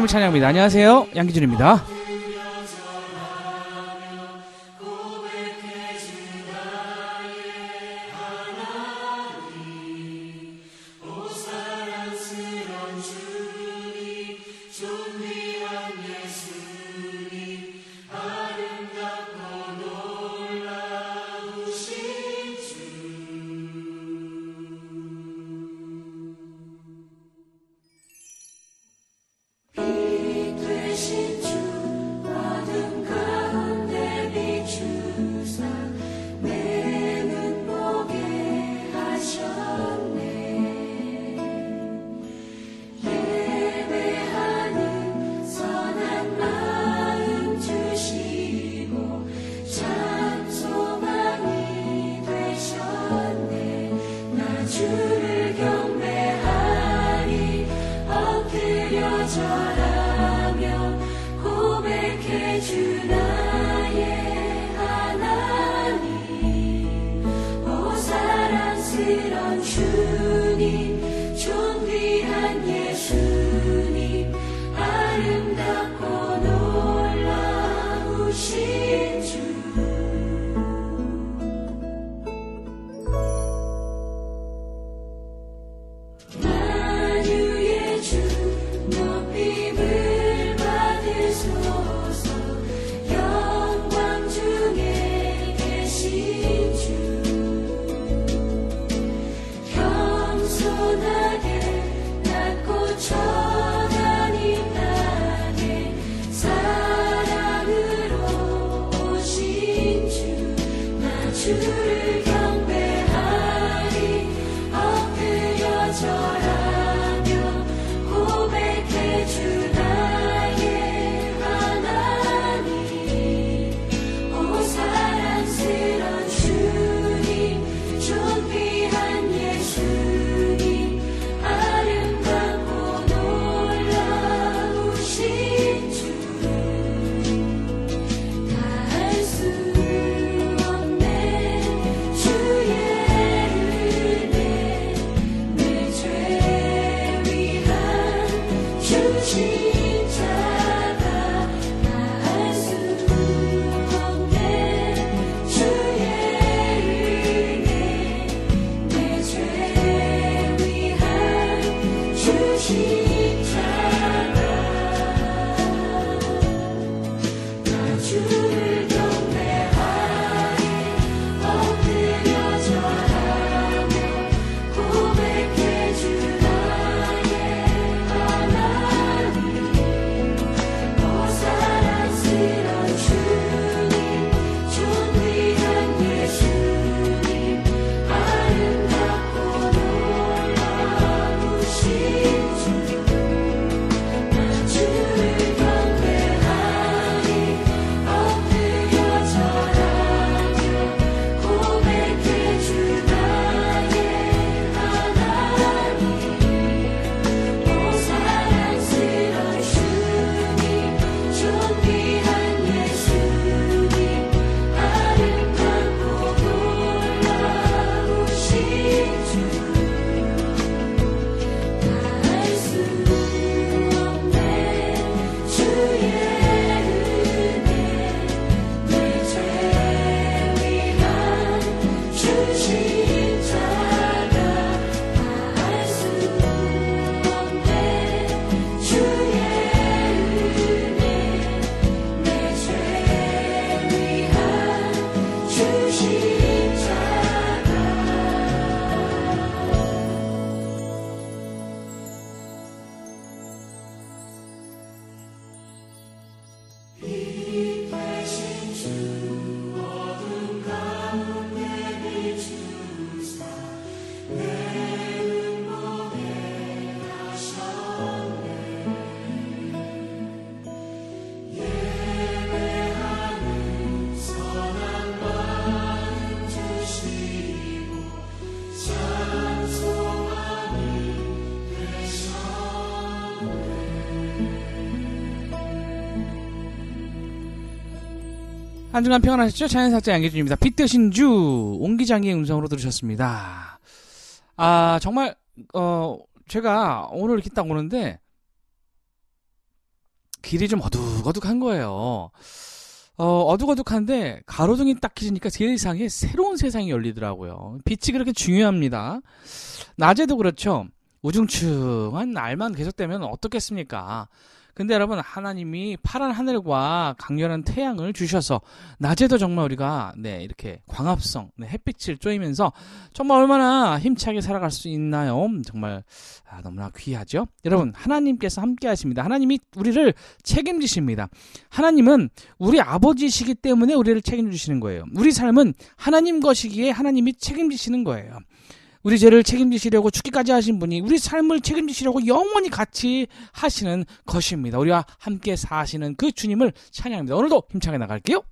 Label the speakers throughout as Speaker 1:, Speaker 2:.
Speaker 1: 하나님을 찬양합니다. 안녕하세요. 양기준입니다.
Speaker 2: 한
Speaker 3: 주간 평안하셨죠? 자연사자 양계준입니다. 빛 대신 주 옹기장의 음성으로 들으셨습니다. 아 정말 어 제가 오늘 이렇게 딱 오는데 길이 좀 어둑어둑한 거예요. 어, 어둑어둑한데 가로등이 딱 켜지니까 세상에 새로운 세상이 열리더라고요. 빛이 그렇게 중요합니다. 낮에도 그렇죠. 우중충한 날만 계속되면 어떻겠습니까? 근데 여러분 하나님이 파란 하늘과 강렬한 태양을 주셔서 낮에도 정말 우리가 네 이렇게 광합성 네, 햇빛을 쬐면서 정말 얼마나 힘차게 살아갈 수 있나요? 정말 아, 너무나 귀하죠. 여러분 하나님께서 함께하십니다. 하나님이 우리를 책임지십니다. 하나님은 우리 아버지시기 때문에 우리를 책임지시는 거예요. 우리 삶은 하나님 것이기에 하나님이 책임지시는 거예요. 우리 죄를 책임지시려고 죽기까지 하신 분이 우리 삶을 책임지시려고 영원히 같이 하시는 것입니다. 우리와 함께 사시는 그 주님을 찬양합니다. 오늘도 힘차게 나갈게요.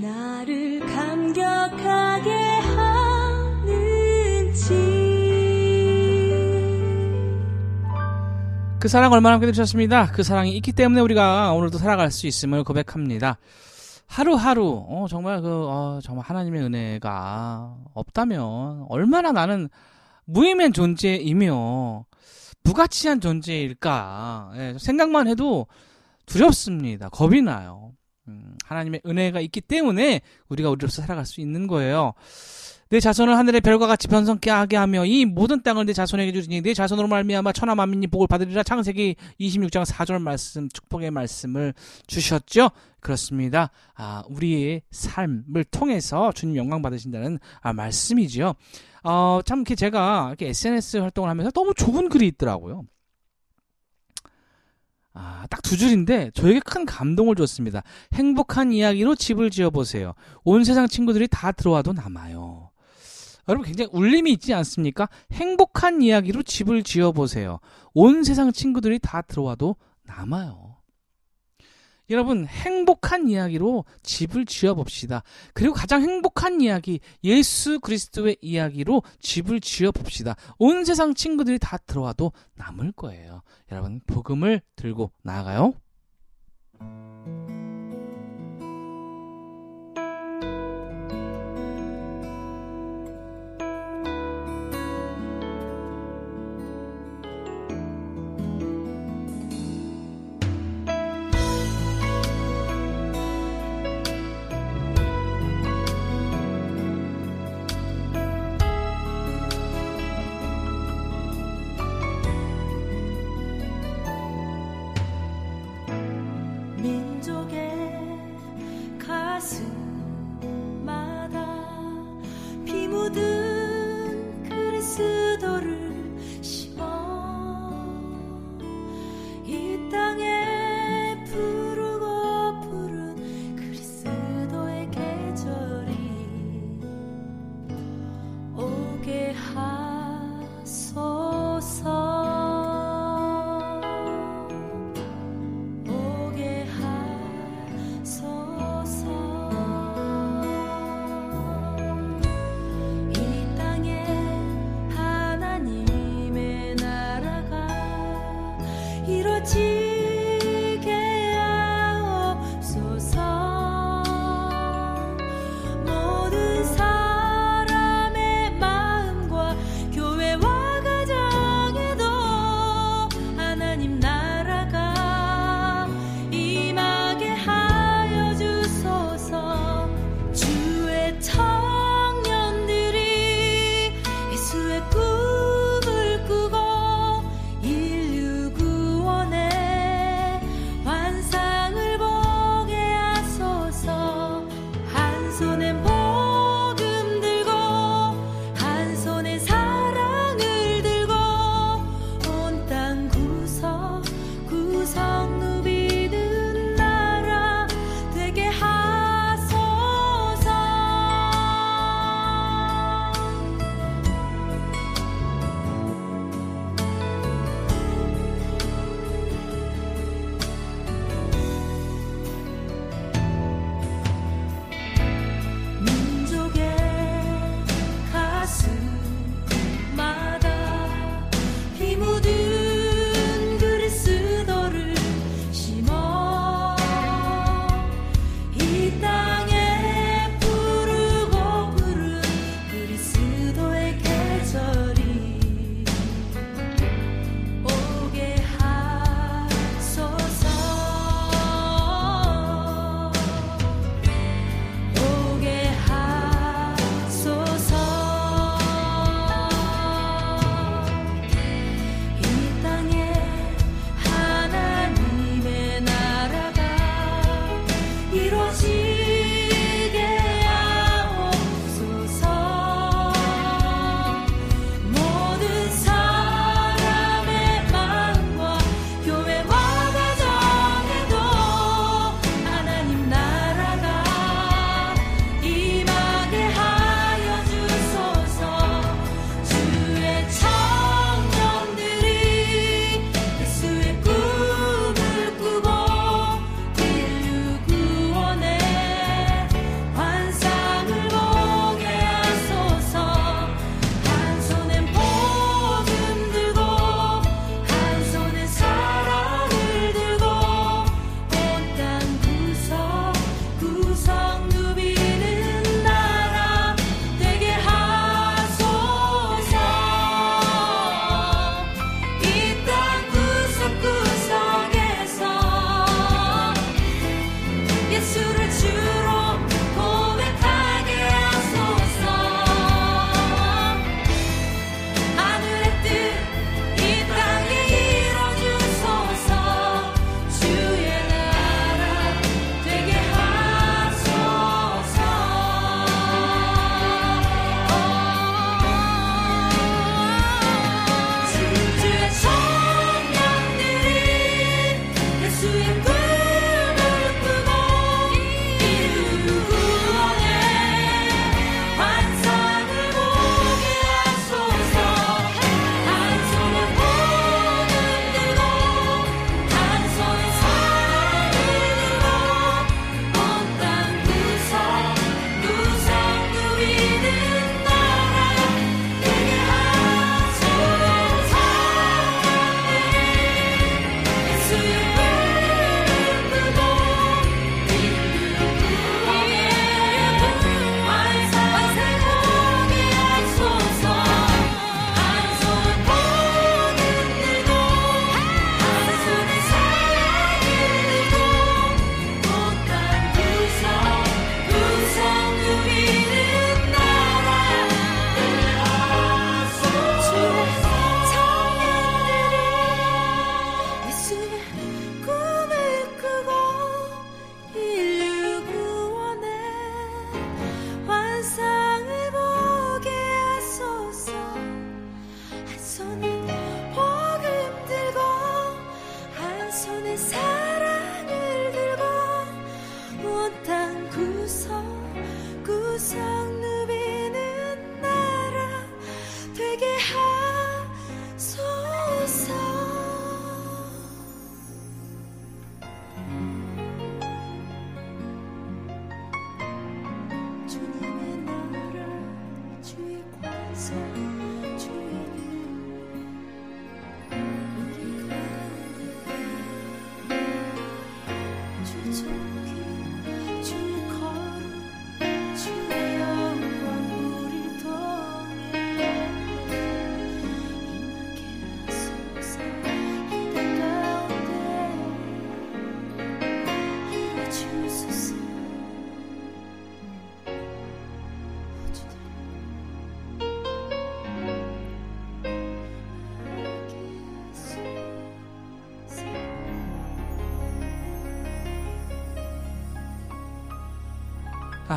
Speaker 3: 나를 감격하게 그 사랑 얼마나 함께 되셨습니다. 그 사랑이 있기 때문에 우리가 오늘도 살아갈 수 있음을 고백합니다. 하루하루 어, 정말 그 어, 정말 하나님의 은혜가 없다면 얼마나 나는 무의미한 존재이며 부가치한 존재일까 예, 생각만 해도 두렵습니다. 겁이 나요. 음, 하나님의 은혜가 있기 때문에 우리가 우리로서 살아갈 수 있는 거예요. 내 자손을 하늘의 별과 같이 변성케 하게 하며 이 모든 땅을 내 자손에게 주시니 내 자손으로 말미암아 천하 만민이 복을 받으리라 창세기 26장 4절 말씀 축복의 말씀을 주셨죠. 그렇습니다. 아, 우리의 삶을 통해서 주님 영광 받으신다는 아, 말씀이지요. 어, 참 이렇게 제가 이렇게 SNS 활동을 하면서 너무 좋은 글이 있더라고요. 아, 딱 두 줄인데 저에게 큰 감동을 줬습니다. 행복한 이야기로 집을 지어 보세요. 온 세상 친구들이 다 들어와도 남아요. 여러분 굉장히 울림이 있지 않습니까? 행복한 이야기로 집을 지어 보세요. 온 세상 친구들이 다 들어와도 남아요. 여러분 행복한 이야기로 집을 지어 봅시다. 그리고 가장 행복한 이야기 예수 그리스도의 이야기로 집을 지어 봅시다. 온 세상 친구들이 다 들어와도 남을 거예요. 여러분 복음을 들고 나아가요.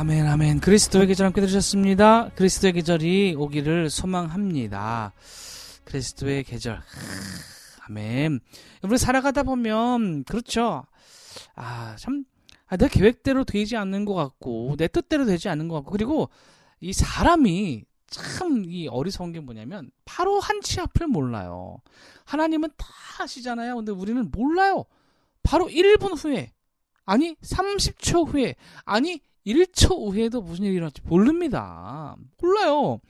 Speaker 3: 아멘, 아멘. 그리스도의 계절 함께 들으셨습니다. 그리스도의 계절이 오기를 소망합니다. 그리스도의 계절. 하, 아멘. 우리 살아가다 보면, 그렇죠. 아, 참, 아, 내 계획대로 되지 않는 것 같고, 내 뜻대로 되지 않는 것 같고, 그리고 이 사람이 참 이 어리석은 게 뭐냐면, 바로 한 치 앞을 몰라요. 하나님은 다 아시잖아요. 근데 우리는 몰라요. 바로 1분 후에, 아니, 30초 후에, 아니, 1초 후에도 무슨 일이 일어날지 모릅니다. 몰라요.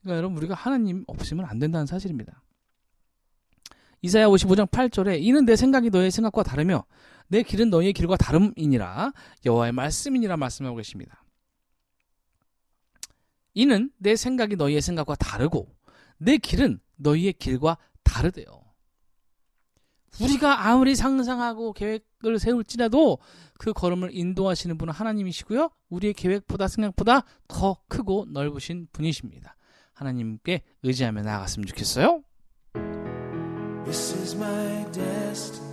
Speaker 3: 그러니까 여러분 우리가 하나님 없으면 안 된다는 사실입니다. 이사야 55장 8절에 이는 내 생각이 너의 생각과 다르며 내 길은 너희의 길과 다름이니라 여호와의 말씀이니라 말씀하고 계십니다. 이는 내 생각이 너희의 생각과 다르고 내 길은 너희의 길과 다르대요. 우리가 아무리 상상하고 계획을 세울지라도 그 걸음을 인도하시는 분은 하나님이시고요. 우리의 계획보다 생각보다 더 크고 넓으신 분이십니다. 하나님께 의지하며 나아갔으면 좋겠어요.
Speaker 1: This is my destiny.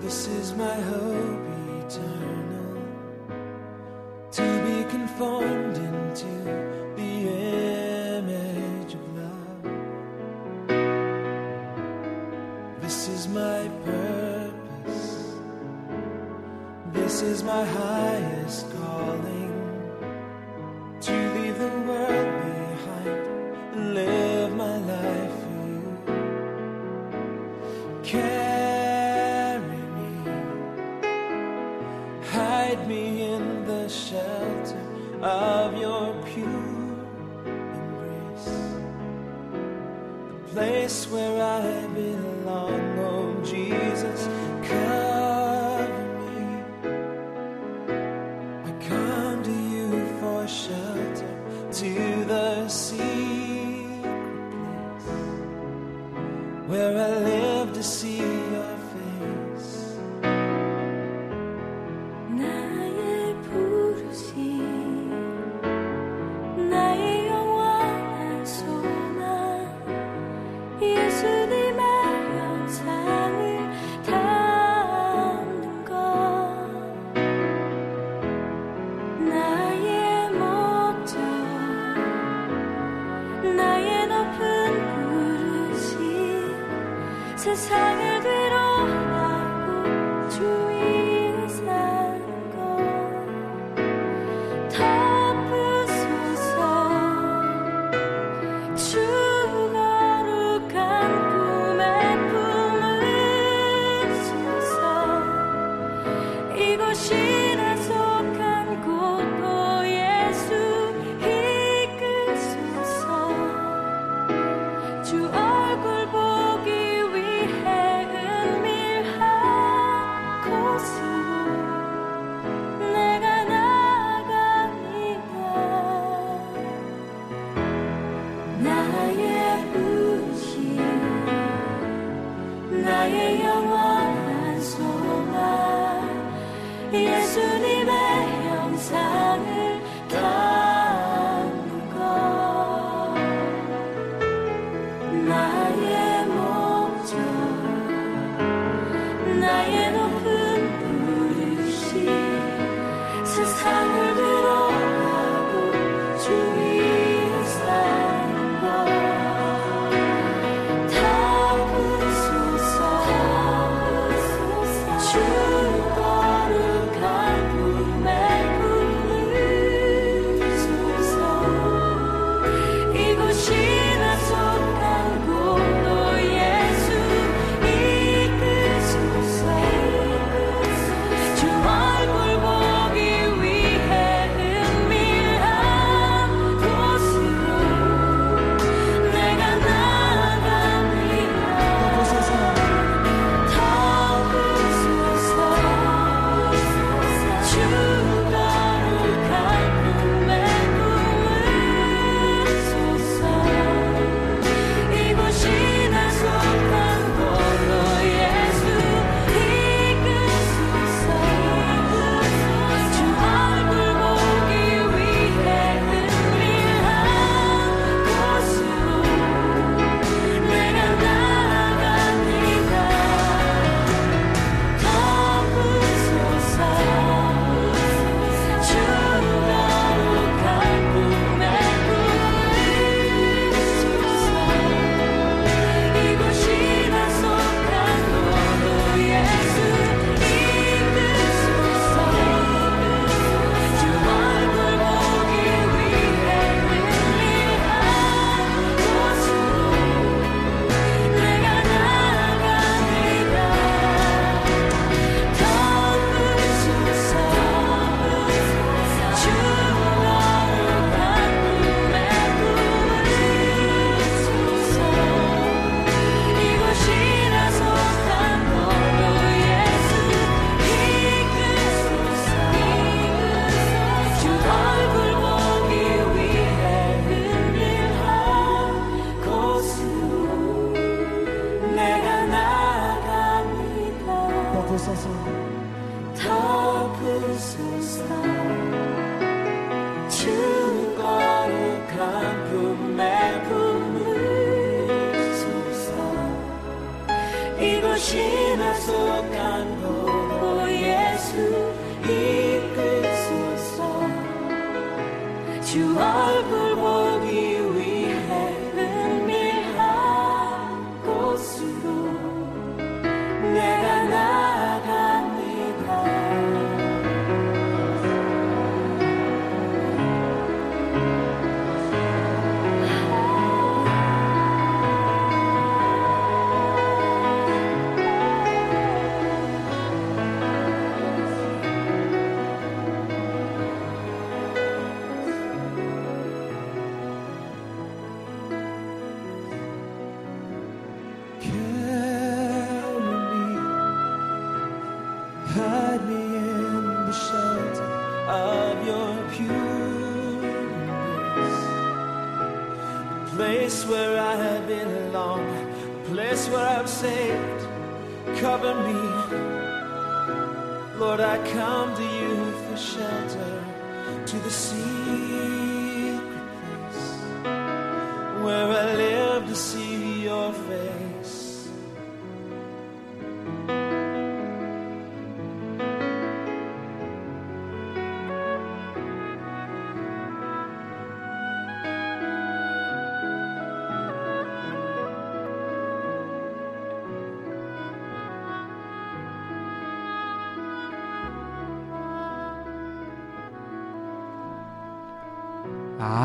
Speaker 1: This is my hope eternal. To be conformed into the image is my purpose. This is my highest calling. To leave the world behind and live my life for you.
Speaker 4: Carry me, hide me in the shelter of your pure embrace, the place where I belong.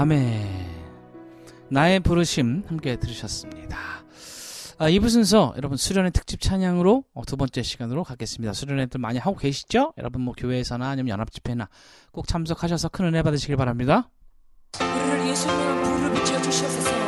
Speaker 3: 아멘. 나의 부르심 함께 들으셨습니다. 아, 이부 순서 여러분 수련의 특집 찬양으로 어, 두 번째 시간으로 가겠습니다. 수련회들 많이 하고 계시죠? 여러분 뭐 교회에서나 아니면 연합 집회나 꼭 참석하셔서 큰 은혜 받으시길 바랍니다.
Speaker 1: 우리를 불을 비춰 주셔서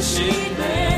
Speaker 5: 만드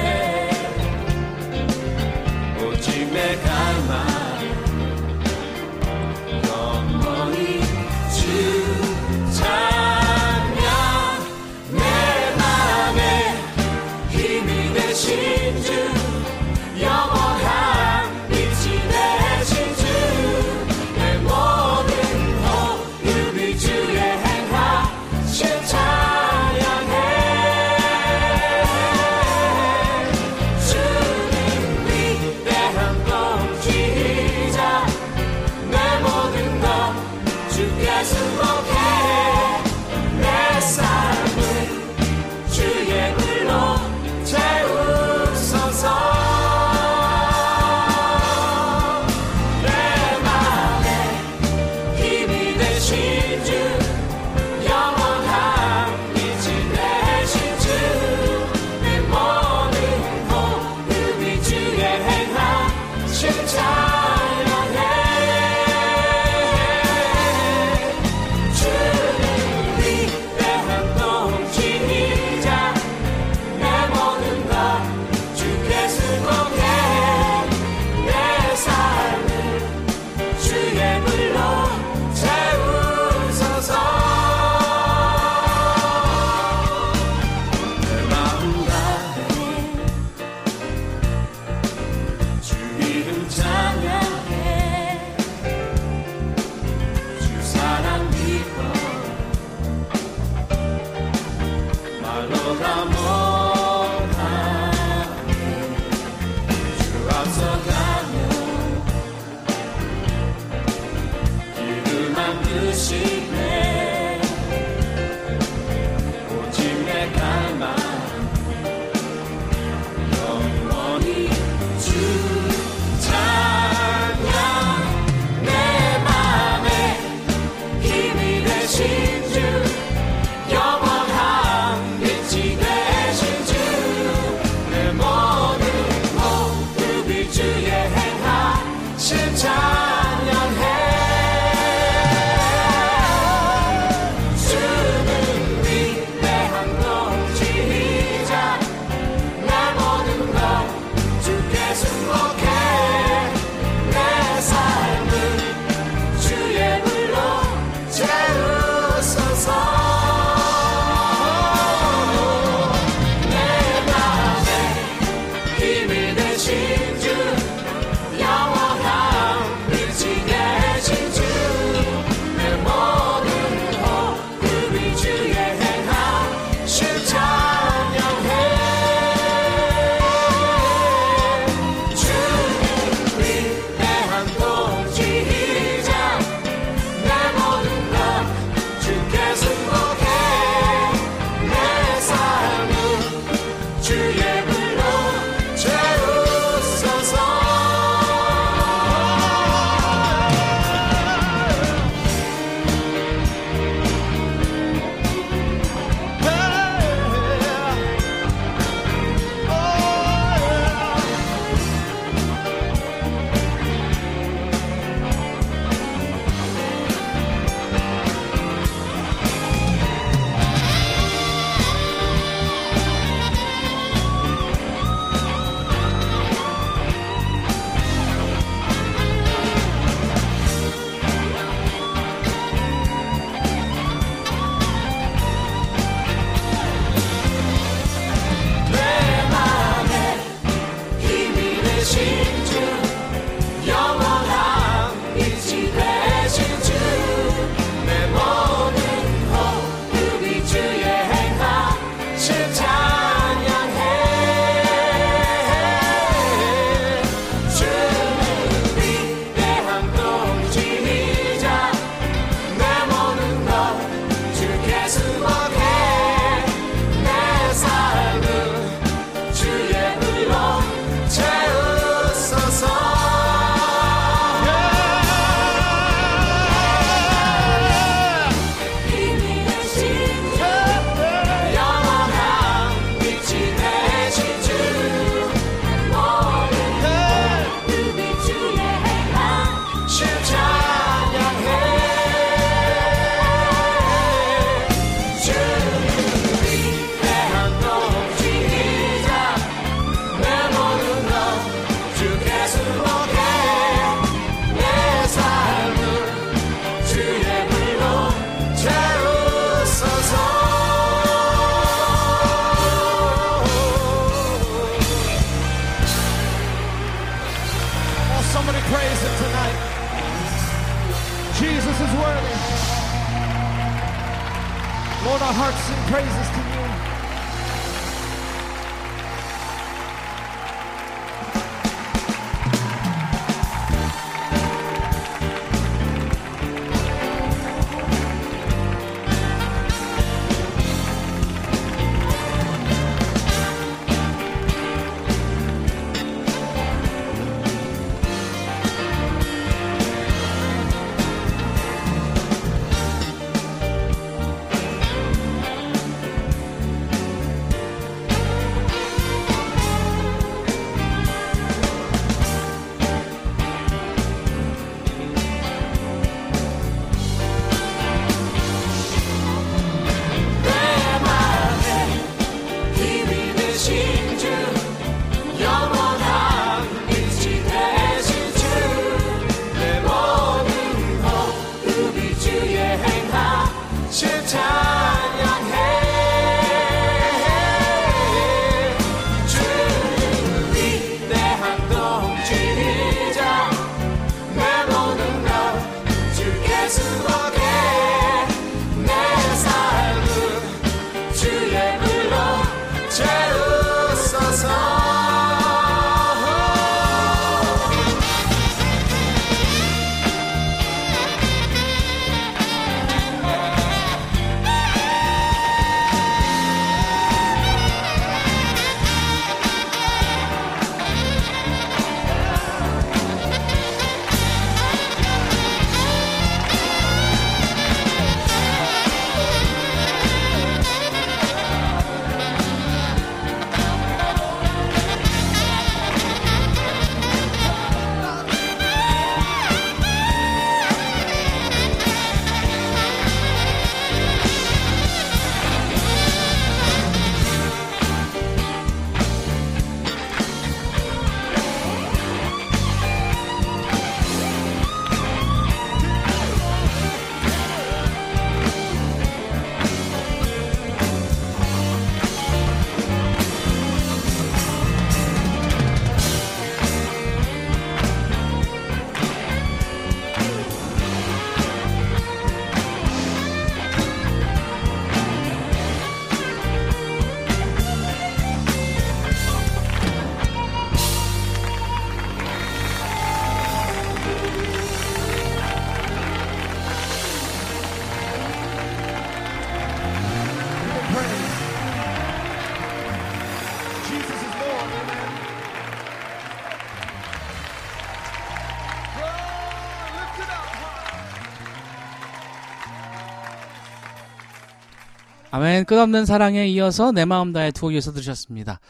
Speaker 3: 아멘. 끝없는 사랑에 이어서 내 마음 다해 두곡 이어서 들으셨습니다.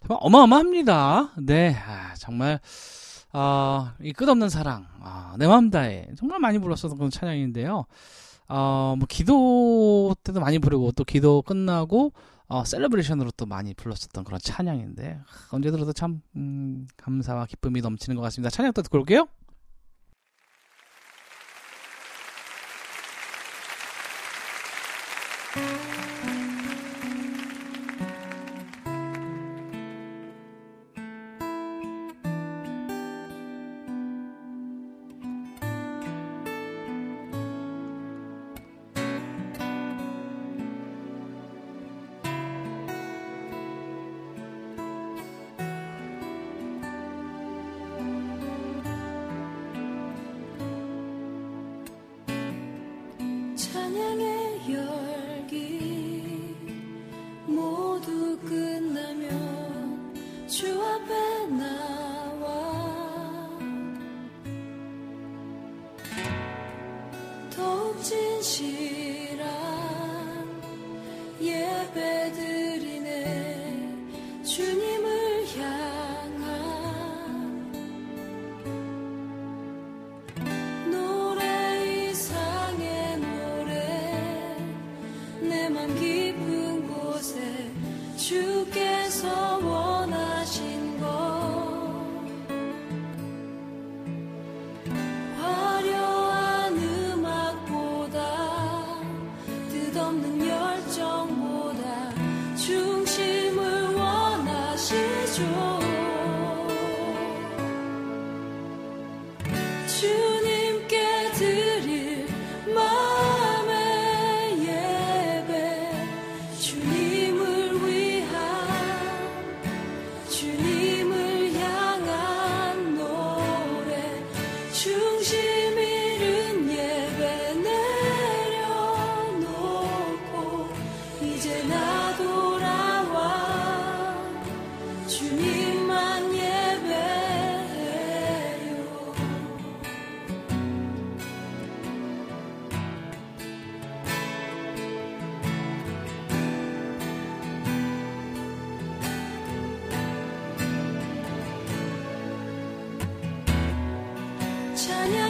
Speaker 3: 정말 어마어마합니다. 네, 아, 정말 어, 이 끝없는 사랑, 아, 내 마음 다해 정말 많이 불렀었던 그런 찬양인데요. 어, 뭐 기도 때도 많이 부르고 또 기도 끝나고 어, 셀러브레이션으로 또 많이 불렀었던 그런 찬양인데 아, 언제 들어도 참 음, 감사와 기쁨이 넘치는 것 같습니다. 찬양 또 듣고 올게요.
Speaker 1: 찬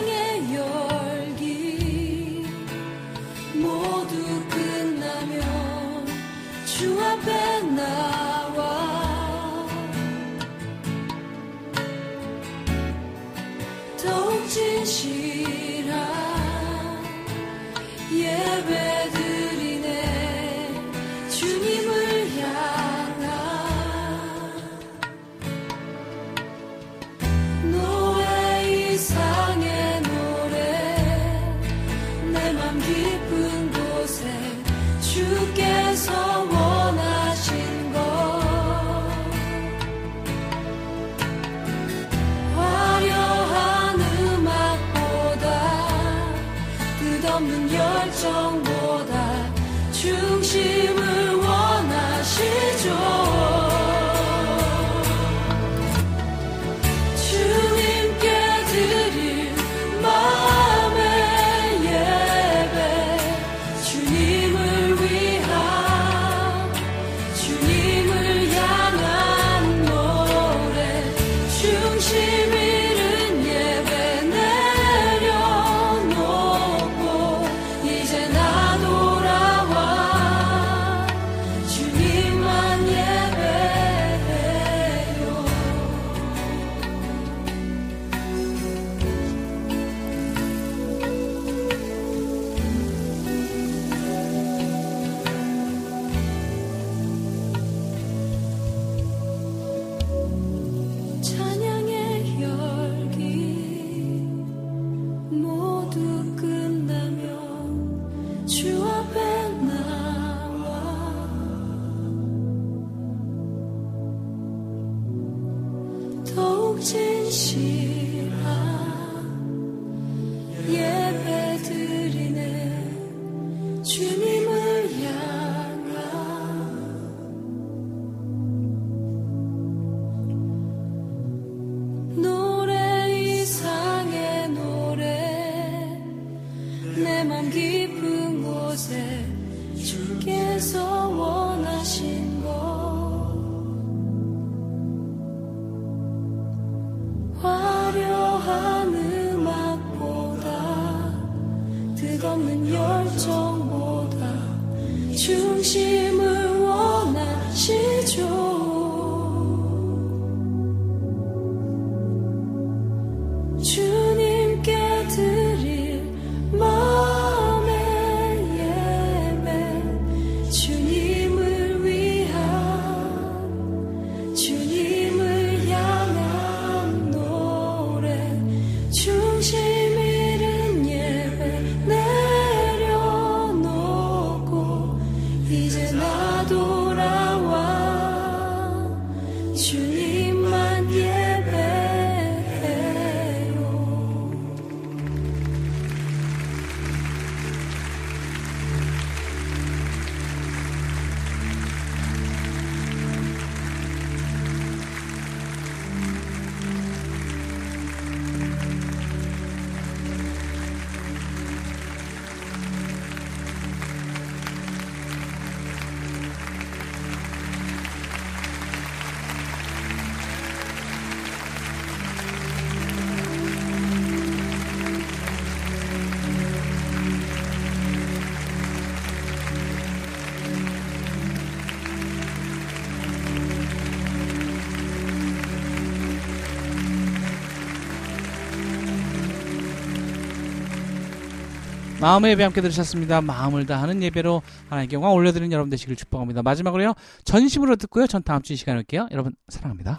Speaker 1: 마음의 예배
Speaker 3: 함께 들으셨습니다. 마음을 다하는 예배로 하나님께 영광 올려드리는 여러분 되시길 축복합니다. 마지막으로요. 전심으로 듣고요. 전 다음 주 이 시간에 올게요. 여러분 사랑합니다.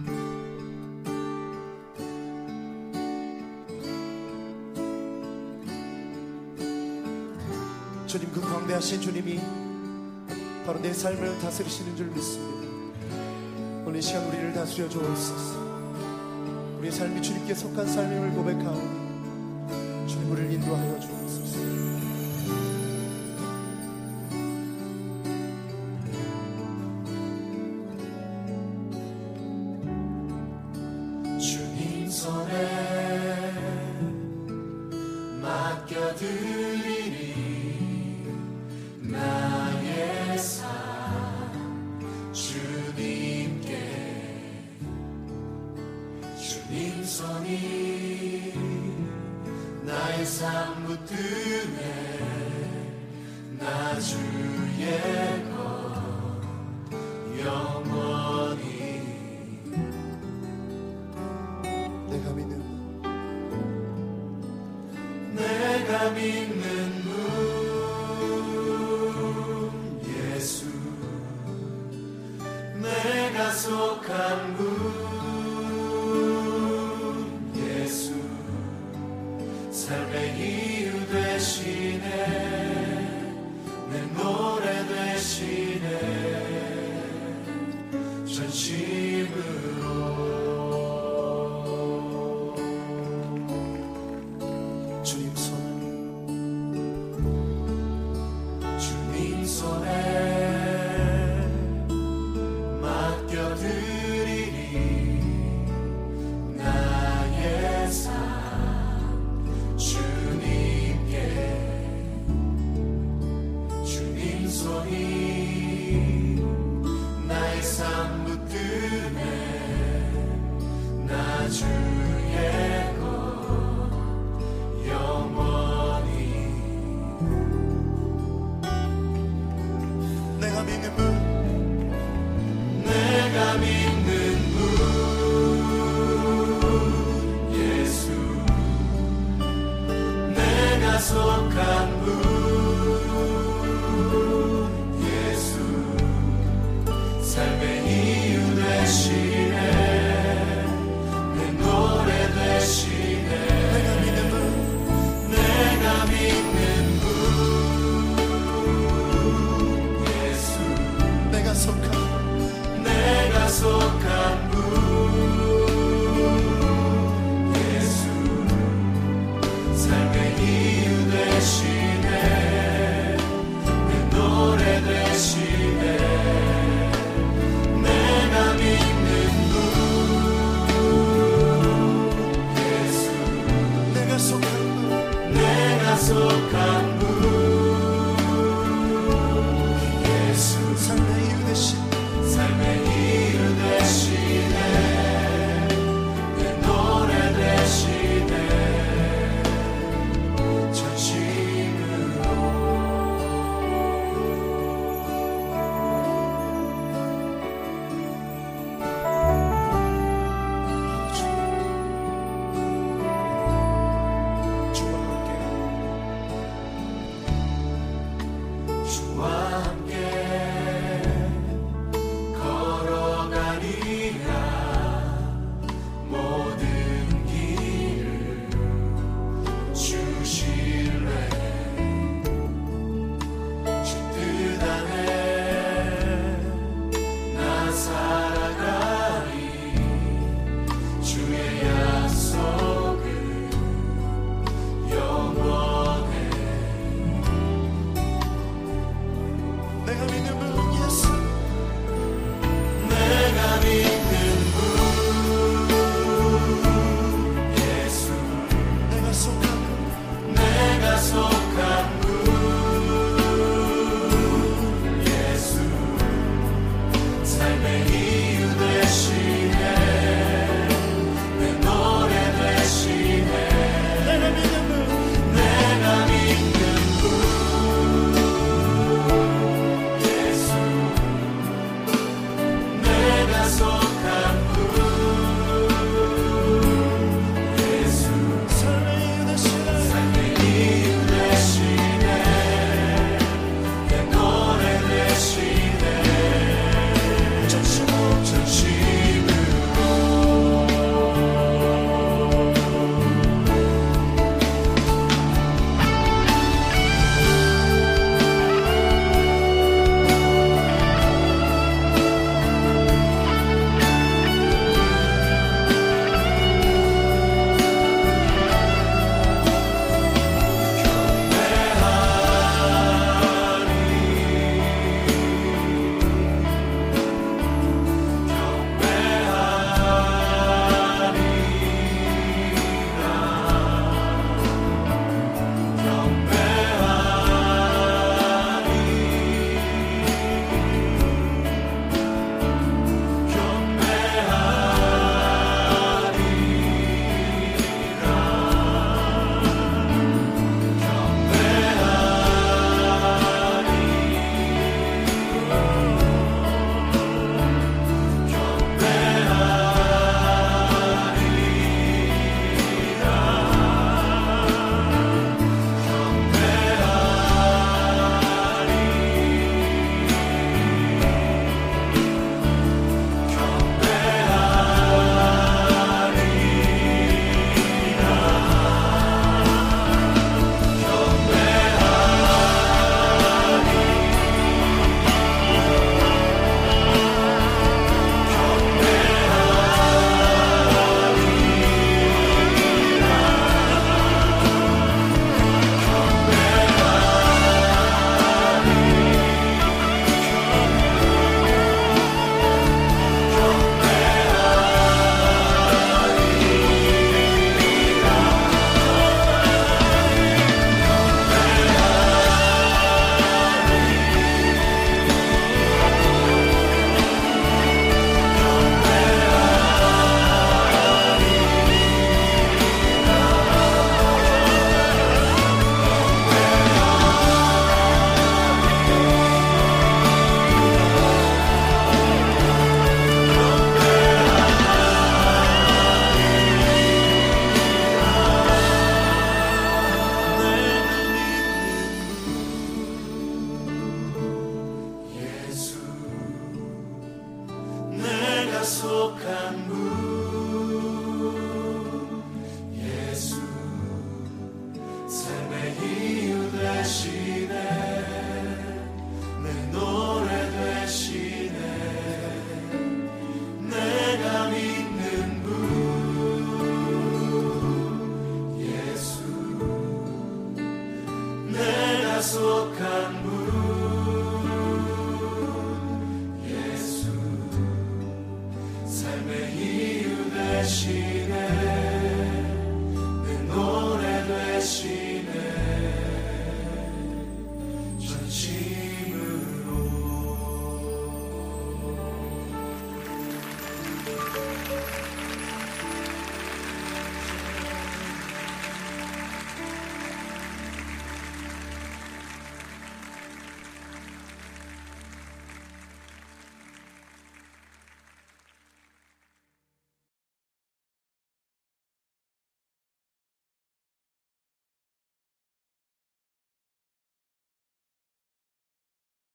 Speaker 6: 주님 그 광대하신 주님이 바로 내 삶을 다스리시는 줄 믿습니다. 오늘 이 시간 우리를 다스려 주옵소서. 우리의 삶이 주님께 속한 삶임을 고백하오니 주님 우리를 인도하여 주옵소서.
Speaker 5: 되